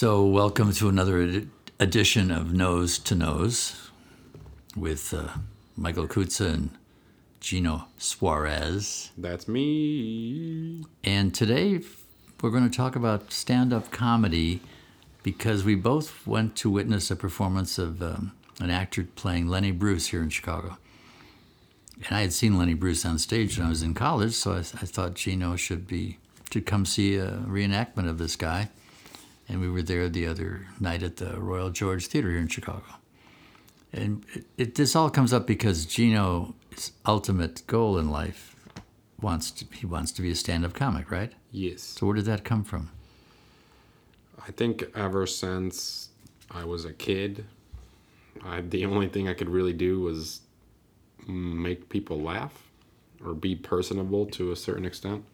So, welcome to another ed- edition of Nose to Nose with uh, Michael Kutza and Gino Suarez. That's me. And today we're going to talk about stand up comedy because we both went to witness a performance of um, an actor playing Lenny Bruce here in Chicago. And I had seen Lenny Bruce on stage when I was in college, so I, I thought Gino should be should come see a reenactment of this guy. And we were there the other night at the Royal George Theater here in Chicago. And it, it, this all comes up because Gino's ultimate goal in life wants to, he wants to be a stand-up comic, right? Yes. So where did that come from? I think ever since I was a kid, I, the only thing I could really do was make people laugh or be personable to a certain extent.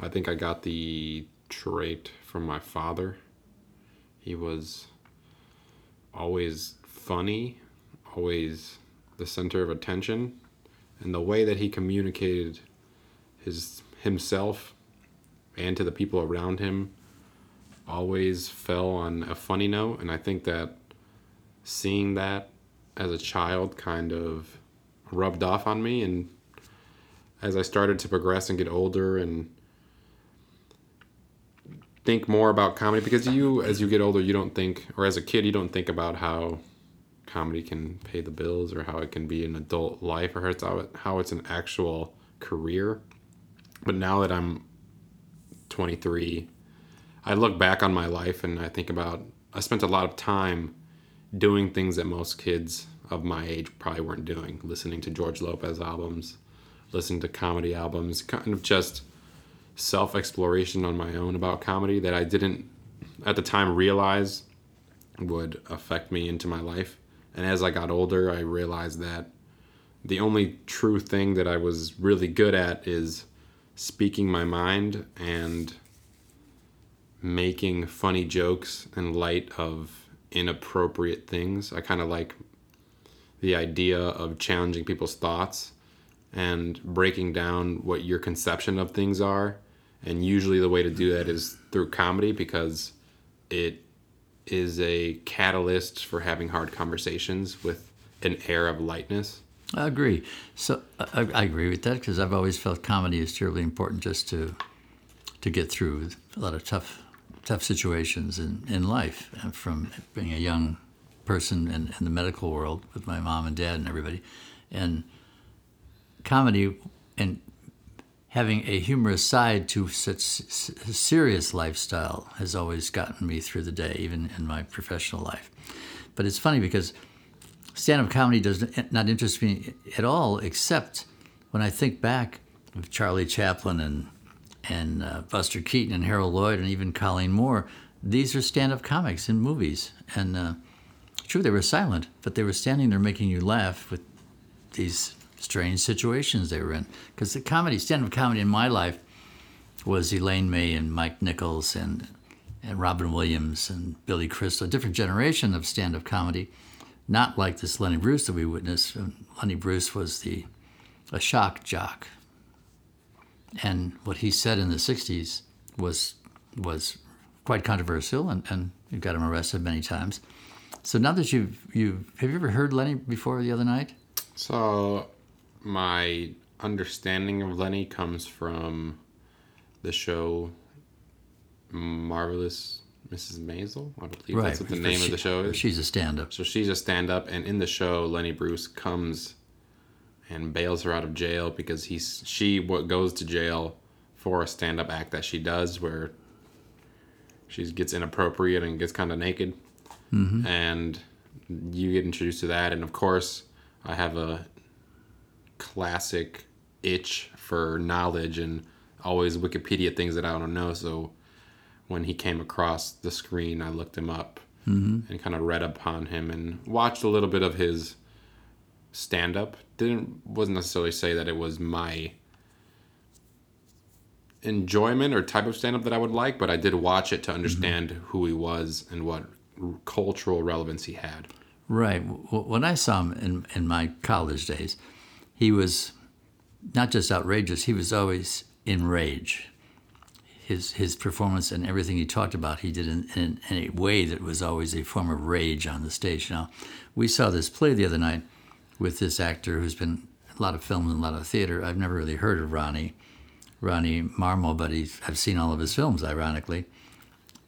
I think I got the trait from my father. He was always funny, always the center of attention, and the way that he communicated his himself and to the people around him always fell on a funny note and I think that seeing that as a child kind of rubbed off on me and as I started to progress and get older and think more about comedy? Because you as you get older you don't think or as a kid you don't think about how comedy can pay the bills or how it can be an adult life or how it's, an actual career. But now that I'm 23 I look back on my life and I think about I spent a lot of time doing things that most kids of my age probably weren't doing. Listening to George Lopez albums listening to comedy albums kind of just self exploration on my own about comedy that I didn't at the time realize would affect me into my life. And as I got older, I realized that the only true thing that I was really good at is speaking my mind and making funny jokes in light of inappropriate things. I kind of like the idea of challenging people's thoughts and breaking down what your conception of things are and usually the way to do that is through comedy because it is a catalyst for having hard conversations with an air of lightness. I agree. So I, I agree with that because I've always felt comedy is terribly important just to to get through a lot of tough tough situations in, in life. And from being a young person in, in the medical world with my mom and dad and everybody, and comedy and having a humorous side to such serious lifestyle has always gotten me through the day, even in my professional life. But it's funny because stand-up comedy does not interest me at all, except when I think back of Charlie Chaplin and and uh, Buster Keaton and Harold Lloyd and even Colleen Moore. These are stand-up comics in movies, and uh, true they were silent, but they were standing there making you laugh with these strange situations they were in. Because the comedy, stand-up comedy in my life, was Elaine May and Mike Nichols and and Robin Williams and Billy Crystal, a different generation of stand-up comedy, not like this Lenny Bruce that we witnessed. Lenny Bruce was the a shock jock, and what he said in the '60s was was quite controversial, and, and it got him arrested many times. So now that you've you've, have you ever heard Lenny before the other night? So my understanding of Lenny comes from the show Marvelous Mrs. Maisel. I believe right. that's what the name she, of the show is. She's a stand-up. So she's a stand-up, and in the show, Lenny Bruce comes and bails her out of jail because he's she what goes to jail for a stand-up act that she does where she gets inappropriate and gets kind of naked, mm-hmm. and you get introduced to that, and of course, I have a classic itch for knowledge and always Wikipedia things that I don't know. So when he came across the screen, I looked him up mm-hmm. and kind of read upon him and watched a little bit of his stand up. Didn't wasn't necessarily say that it was my enjoyment or type of stand up that I would like, but I did watch it to understand mm-hmm. who he was and what cultural relevance he had. Right. When I saw him in in my college days, he was not just outrageous, he was always in rage. his his performance and everything he talked about, he did in, in, in a way that was always a form of rage on the stage. Now, we saw this play the other night with this actor who's been a lot of films and a lot of theater. I've never really heard of Ronnie, Ronnie Marmo, but I've seen all of his films, ironically,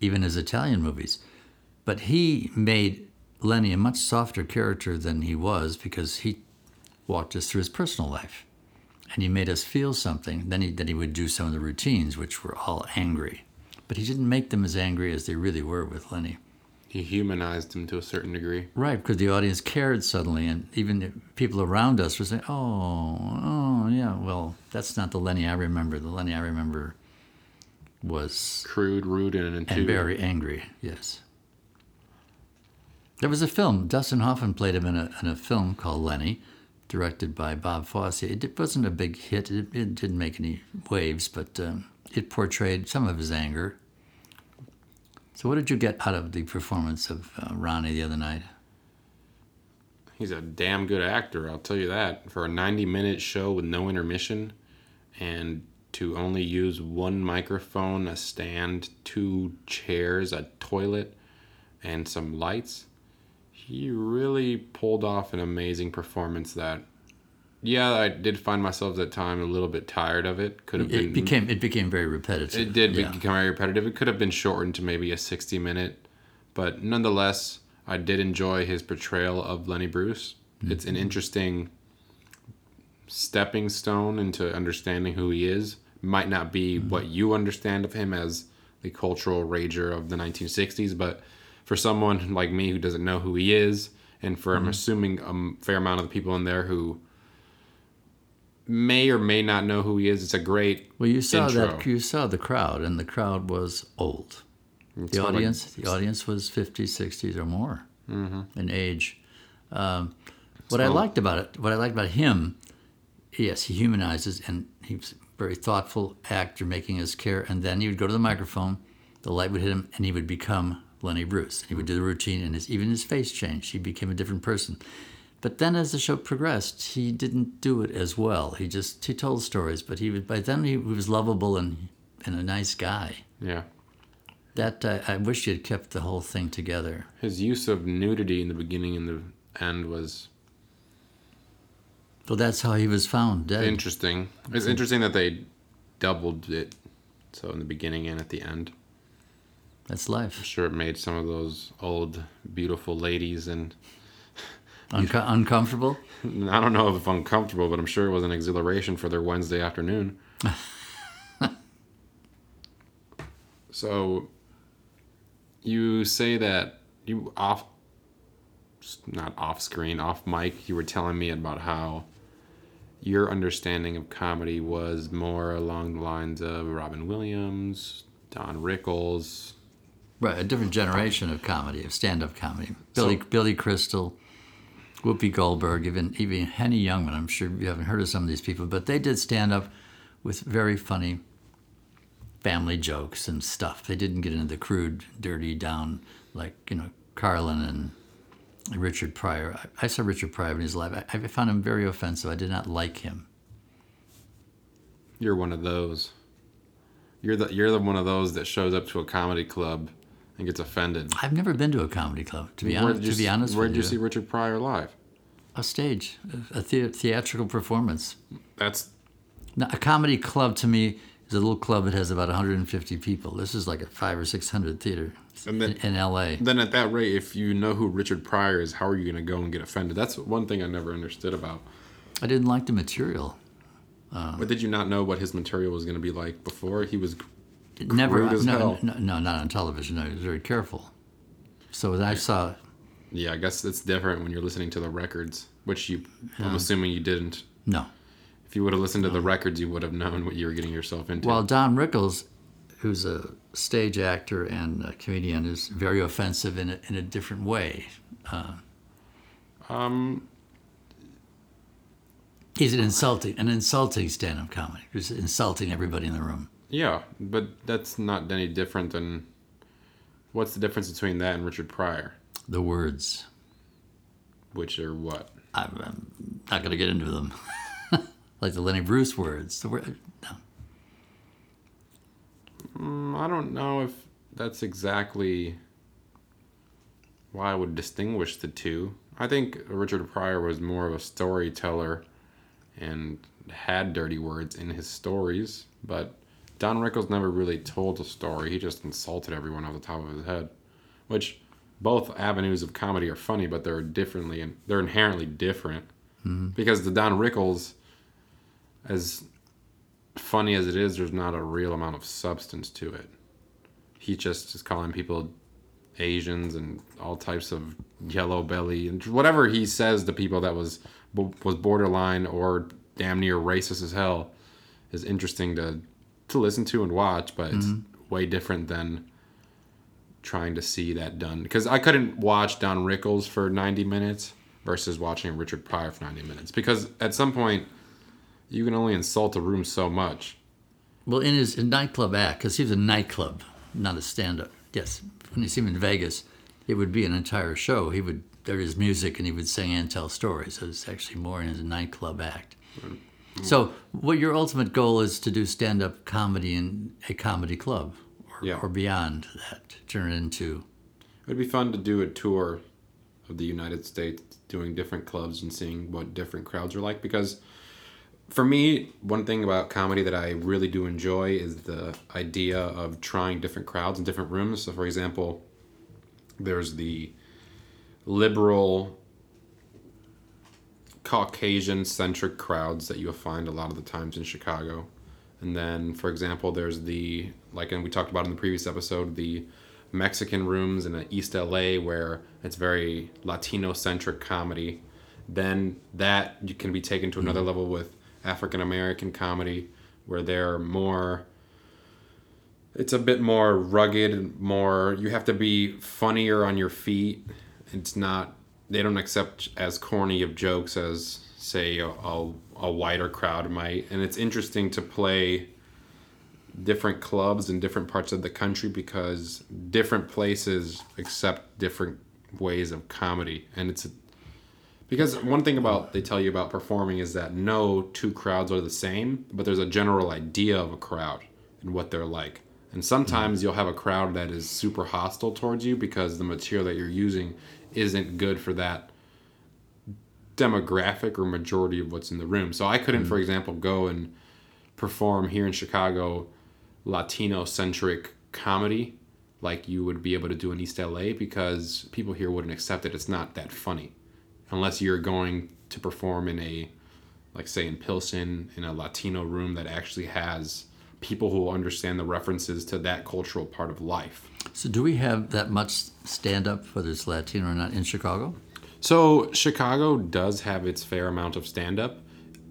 even his Italian movies. But he made Lenny a much softer character than he was because he walked us through his personal life and he made us feel something. Then he, then he would do some of the routines, which were all angry. But he didn't make them as angry as they really were with Lenny. He humanized him to a certain degree. Right, because the audience cared suddenly, and even the people around us were saying, "Oh, oh, yeah." Well, that's not the Lenny I remember. The Lenny I remember was Crude, rude, and and very angry. Yes. There was a film. Dustin Hoffman played him in a, in a film called Lenny, directed by Bob Fosse. It, wasn't a big hit. It, it didn't make any waves, but um, it portrayed some of his anger. So, what did you get out of the performance of uh, Ronnie the other night? He's a damn good actor, I'll tell you that. For a 90 minute show with no intermission and to only use one microphone, a stand, two chairs, a toilet, and some lights, he really pulled off an amazing performance that yeah, I did find myself at that time a little bit tired of it. Could have been It became it became very repetitive. it did Yeah. become very repetitive. It could have been shortened to maybe a 60 minute, but nonetheless, I did enjoy his portrayal of Lenny Bruce. Mm-hmm. It's an interesting stepping stone into understanding who he is. Might not be mm-hmm. what you understand of him as the cultural rager of the 1960s, but for someone like me who doesn't know who he is, and for I'm assuming a fair amount of the people in there who may or may not know who he is, it's a great Well, you saw that you saw the crowd, and the crowd was old. It's the not like- audience the audience was 50s 60s or more in age. Um, what i liked about it what i liked about him yes he humanizes and he's a very thoughtful actor making his care and then he would go to the microphone the light would hit him and he would become lenny bruce he would do the routine and his, even his face changed he became a different person but then as the show progressed he didn't do it as well he just he told stories but he was by then he, was lovable and and a nice guy yeah. that uh, I wish he had kept the whole thing together. His use of nudity in the beginning and the end was Well, that's how he was found dead. interesting. It's interesting that they doubled it, so in the beginning and at the end. That's life. I'm sure it made some of those old, beautiful ladies, and Unco- uncomfortable. I don't know if uncomfortable, but I'm sure it was an exhilaration for their Wednesday afternoon. so, you say that you off, not off screen, off mic, you were telling me about how your understanding of comedy was more along the lines of Robin Williams, Don Rickles. Right, a different generation of comedy, of stand-up comedy. Billy So- Billy Crystal, Whoopi Goldberg, even even Henny Youngman. I'm sure you haven't heard of some of these people, but they did stand-up with very funny family jokes and stuff. They didn't get into the crude, dirty, down like you know Carlin and Richard Pryor. I, I saw Richard Pryor in his life. I, I found him very offensive. I did not like him. You're one of those. You're the you're the one of those that shows up to a comedy club and gets offended. I've never been to a comedy club, to be Where honest. you To be honest where did you, see Richard Pryor live? a stage, a, thea- theatrical performance. That's Now, a comedy club to me is a little club that has about 150 people. This is like a five or six hundred theater then- in, in L.A. then at that rate, if you know who Richard Pryor is, how are you going to go and get offended? That's one thing I never understood about. I didn't like the material. Uh, but did you not know what his material was going to be like before? He was never, no, no, no, not on television. No, he was very careful. So I saw, yeah. I guess it's different when you're listening to the records, which you I'm assuming you didn't. no. If you would have listened to the records, you would have known what you were getting yourself into. Well, Don Rickles, who's a stage actor and a comedian, is very offensive in a, in a different way. um, He's an insulting, an insulting stand-up comic. He's insulting everybody in the room. Yeah, but that's not any different than. What's the difference between that and Richard Pryor? The words. Which are what? I'm, I'm not going to get into them. like the Lenny Bruce words. The word, no. Mm, I don't know if that's exactly why I would distinguish the two. I think Richard Pryor was more of a storyteller and had dirty words in his stories, but Don Rickles never really told a story. He just insulted everyone off the top of his head, which both avenues of comedy are funny, but they're differently and they're inherently different mm-hmm. because the Don Rickles, as funny as it is, there's not a real amount of substance to it. He just is calling people Asians and all types of yellow belly and whatever he says to people that was was borderline or damn near racist as hell is interesting to to listen to and watch, but it's mm-hmm. way different than trying to see that done. Because I couldn't watch Don Rickles for 90 minutes versus watching Richard Pryor for 90 minutes. Because at some point, you can only insult a room so much. Well, in his nightclub act, because he was a nightclub, not a stand-up. Yes, when you see him in Vegas, it would be an entire show. He would there is music, and he would sing and tell stories. So it's actually more in his nightclub act. Hmm. So, what your ultimate goal is to do stand-up comedy in a comedy club, or, Yeah. or beyond that, turn it into. It'd be fun to do a tour of the United States, doing different clubs and seeing what different crowds are like. Because for me, one thing about comedy that I really do enjoy is the idea of trying different crowds in different rooms. So, for example, there's the liberal Caucasian centric crowds that you'll find a lot of the times in Chicago. And then, for example, there's the, like, and we talked about in the previous episode, the Mexican rooms in uh, East LA where it's very Latino centric comedy. Then that you can be taken to another mm-hmm. level with African American comedy where they're more it's a bit more rugged more you have to be funnier on your feet it's not they don't accept as corny of jokes as say a, a, a wider crowd might. And it's interesting to play different clubs in different parts of the country because different places accept different ways of comedy. And it's because one thing about they tell you about performing is that no two crowds are the same but there's a general idea of a crowd and what they're like. And sometimes mm-hmm. you'll have a crowd that is super hostile towards you because the material that you're using isn't good for that demographic or majority of what's in the room. So I couldn't, for mm. example, go and perform here in Chicago Latino centric comedy like you would be able to do in East LA because people here wouldn't accept it. It's not that funny unless you're going to perform in a like say in Pilsen in a Latino room that actually has people who understand the references to that cultural part of life. So, do we have that much stand-up, whether it's Latino or not, in Chicago? So Chicago does have its fair amount of stand up.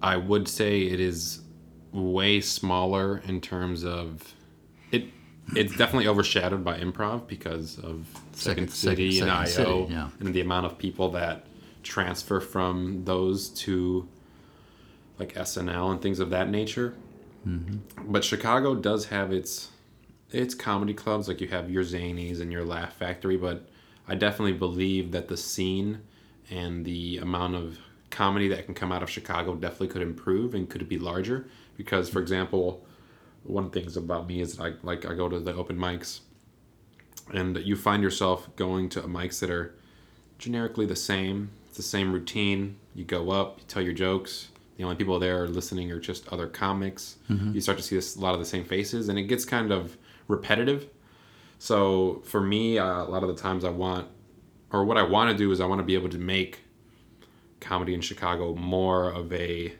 I would say it is way smaller in terms of it it's definitely overshadowed by improv because of Second, Second- City Second- and Second IO City, yeah. and the amount of people that transfer from those to like SNL and things of that nature. Mm-hmm. But Chicago does have its its comedy clubs, like you have your Zanies and your Laugh Factory. But I definitely believe that the scene and the amount of comedy that can come out of Chicago definitely could improve and could be larger. Because, for example, one thing's about me is I like I go to the open mics, and you find yourself going to mics that are generically the same. It's the same routine. You go up, you tell your jokes. The only people there are listening are just other comics. Mm-hmm. You start to see this, a lot of the same faces, and it gets kind of repetitive. So for me, uh, a lot of the times I want, or what I want to do is I want to be able to make comedy in Chicago more of a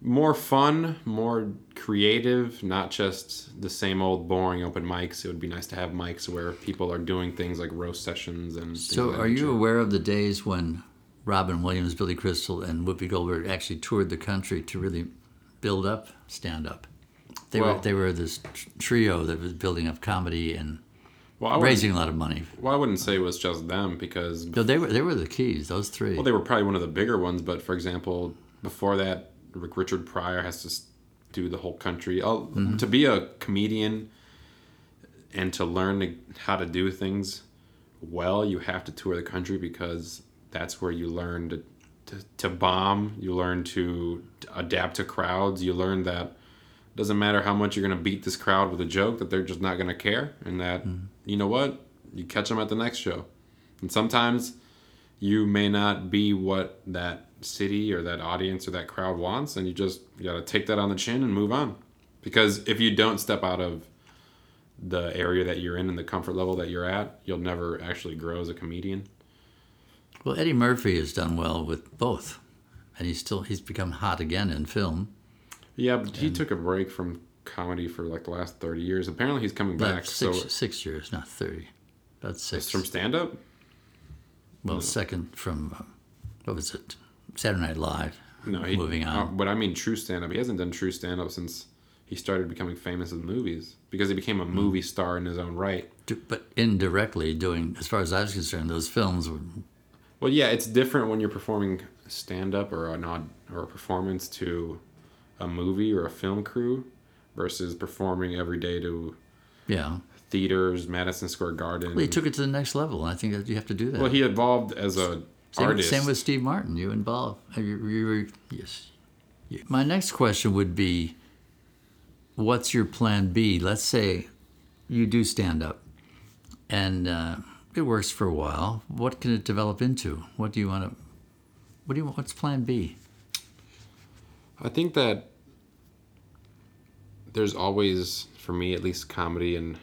more fun, more creative, not just the same old boring open mics. It would be nice to have mics where people are doing things like roast sessions and. things So, are you aware of the days when Robin Williams, Billy Crystal, and Whoopi Goldberg actually toured the country to really build up stand up? They Well- were they were this trio that was building up comedy and Well, raising a lot of money. well, I wouldn't say it was just them because So they were they were the keys. Those three. well, they were probably one of the bigger ones. But for example, before that, Rick- Richard Pryor has to do the whole country. Oh, To be a comedian and to learn to, how to do things well, you have to tour the country because that's where you learn to, to, to bomb. You learn to adapt to crowds. You learn that doesn't matter how much you're gonna beat this crowd with a joke that they're just not gonna care, and that mm. you know what you catch them at the next show, and sometimes you may not be what that city or that audience or that crowd wants, and you just you gotta take that on the chin and move on, because if you don't step out of the area that you're in and the comfort level that you're at, you'll never actually grow as a comedian. Well, Eddie Murphy has done well with both, and he's still he's become hot again in film. Yeah, but he took a break from comedy for like the last 30 years. Apparently, he's coming back. six, so six years, not thirty. That's six. it's from stand up? well, second from uh, what was it? Saturday Night Live. No, he, Moving on. uh, but I mean true stand up. He hasn't done true stand up since he started becoming famous in movies because he became a Hmm. movie star in his own right. But indirectly doing, as far as I was concerned, those films were Well, yeah, it's different when you're performing stand up or an odd or a performance to a movie or a film crew versus performing every day to yeah. theaters, Madison Square Garden. Well, he took it to the next level, I think that you have to do that. well, he evolved as a Same, artist. same with Steve Martin. You involved. You, you, yes. My next question would be, what's your plan B? Let's say you do stand up, and uh, it works for a while. What can it develop into? What do you want to? What do you? What's plan B? I think that there's always, for me at least, comedy and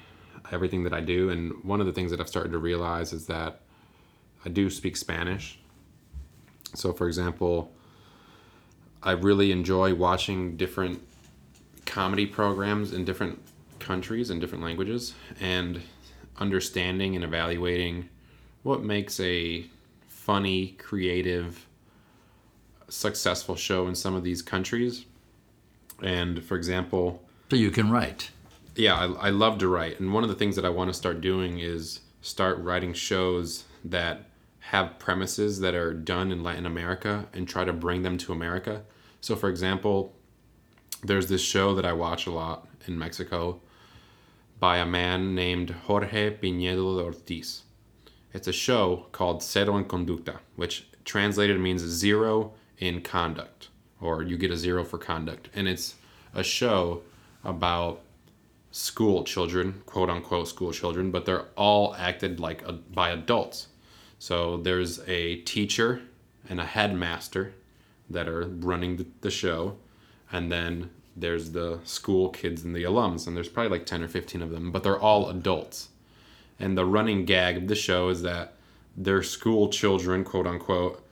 everything that I do. And one of the things that I've started to realize is that I do speak Spanish. So, for example, I really enjoy watching different comedy programs in different countries and different languages and understanding and evaluating what makes a funny, creative, successful show in some of these countries. And for example, So you can write. yeah, I, I love to write. And one of the things that I want to start doing is start writing shows that have premises that are done in Latin America and try to bring them to America. So, for example, there's this show that I watch a lot in Mexico by a man named Jorge Pinedo de Ortiz. It's a show called Cero en Conducta, which translated means zero in conduct, or you get a zero for conduct. And it's a show about school children, quote unquote school children, but they're all acted like a, by adults. So there's a teacher and a headmaster that are running the, the show, and then there's the school kids and the alums, and there's probably like 10 or 15 of them, but they're all adults. And the running gag of the show is that they're school children, quote unquote,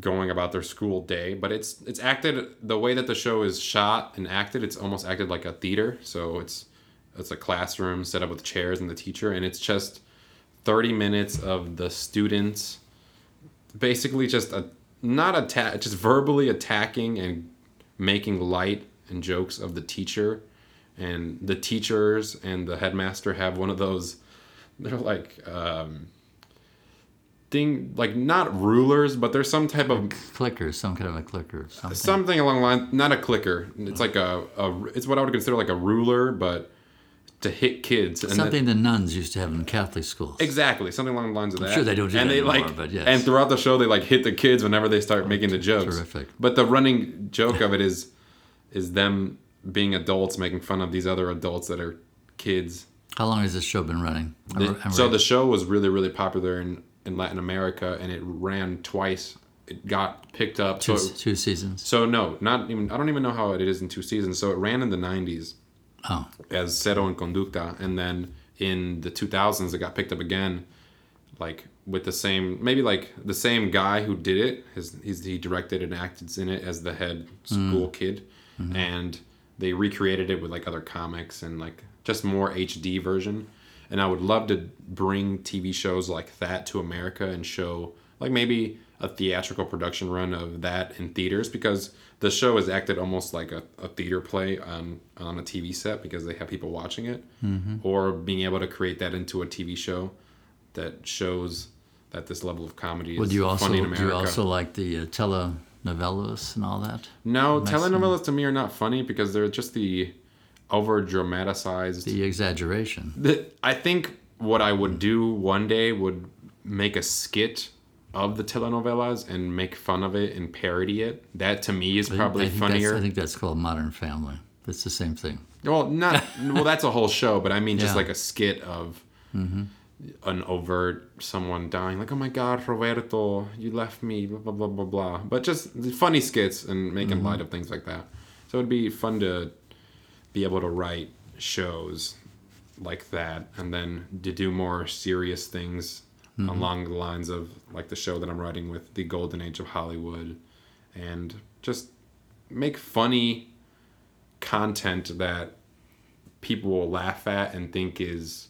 going about their school day, but it's it's acted the way that the show is shot and acted. It's almost acted like a theater. So it's it's a classroom set up with chairs and the teacher, and it's just thirty minutes of the students basically just a not attack, just verbally attacking and making light and jokes of the teacher, and the teachers and the headmaster have one of those. They're like. Um, thing like not rulers but there's some type of Clicker, some kind of a clicker. Something. something along the line not a clicker it's like a, a it's what i would consider like a ruler but to hit kids and Something the nuns used to have in Catholic schools. exactly something along the lines of that I'm sure they don't do and that they anymore, like but yes. and throughout the show they like hit the kids whenever they start oh, making the jokes terrific. but the running joke of it is is them being adults making fun of these other adults that are kids How long has this show been running? I'm- The- I'm so the show was really really popular in in latin america and it ran twice it got picked up two, so it- two seasons. So no, not even. I don't even know how it is in two seasons. So it ran in the '90s Oh, as Cero en Conducta, and then in the 2000s it got picked up again, like with the same, maybe like the same guy who did it. His he's, he directed and acted in it as the head mm. school kid, mm-hmm. and they recreated it with like other comics and like just more HD version. And I would love to bring TV shows like that to America and show like maybe a theatrical production run of that in theaters because the show is acted almost like a, a theater play on on a TV set because they have people watching it, or being able to create that into a TV show that shows that this level of comedy well, is do you also funny in do America. you also like the uh, telenovelas and all that? no, telenovelas to me are not funny because they're just the over dramatized. The exaggeration. The, I think what I would do one day would make a skit of the telenovelas and make fun of it and parody it. That to me is I think- probably I think funnier. I think that's called Modern Family. It's the same thing. Well, not well. That's a whole show, but I mean just Yeah. like a skit of mm-hmm. an overt someone dying, like, "Oh my God, Roberto, you left me," blah blah blah blah blah. But just funny skits and making mm-hmm. light of things like that. So it'd be fun to be able to write shows like that, and then to do more serious things mm-hmm. along the lines of like the show that I'm writing with the Golden Age of Hollywood, and just make funny content that people will laugh at and think is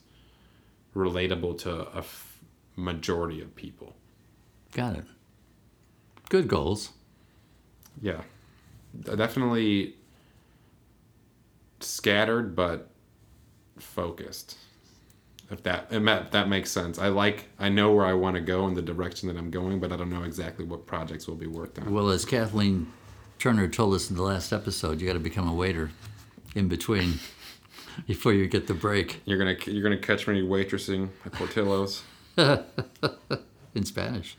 relatable to a f- majority of people. Got it. Good goals. Yeah, definitely scattered but focused. If that if that makes sense. I like I know where I want to go in the direction that I'm going, but I don't know exactly what projects will be worked on. Well, as Kathleen Turner told us in the last episode, you got to become a waiter in between before you get the break You're gonna you're gonna catch me waitressing at Portillo's. in Spanish.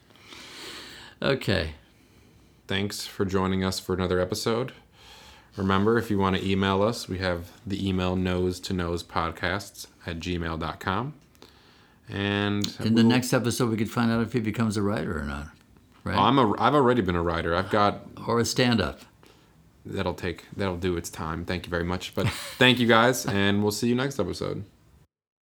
Okay. Thanks for joining us for another episode. Remember, if you want to email us, we have the email nose to nose podcasts at gmail.com. And In the we'll- next episode, we could find out if he becomes a writer or not, right? I'm a, I've already been a writer. I've got or a stand-up. that'll take that'll do its time. Thank you very much. But thank you guys, and we'll see you next episode.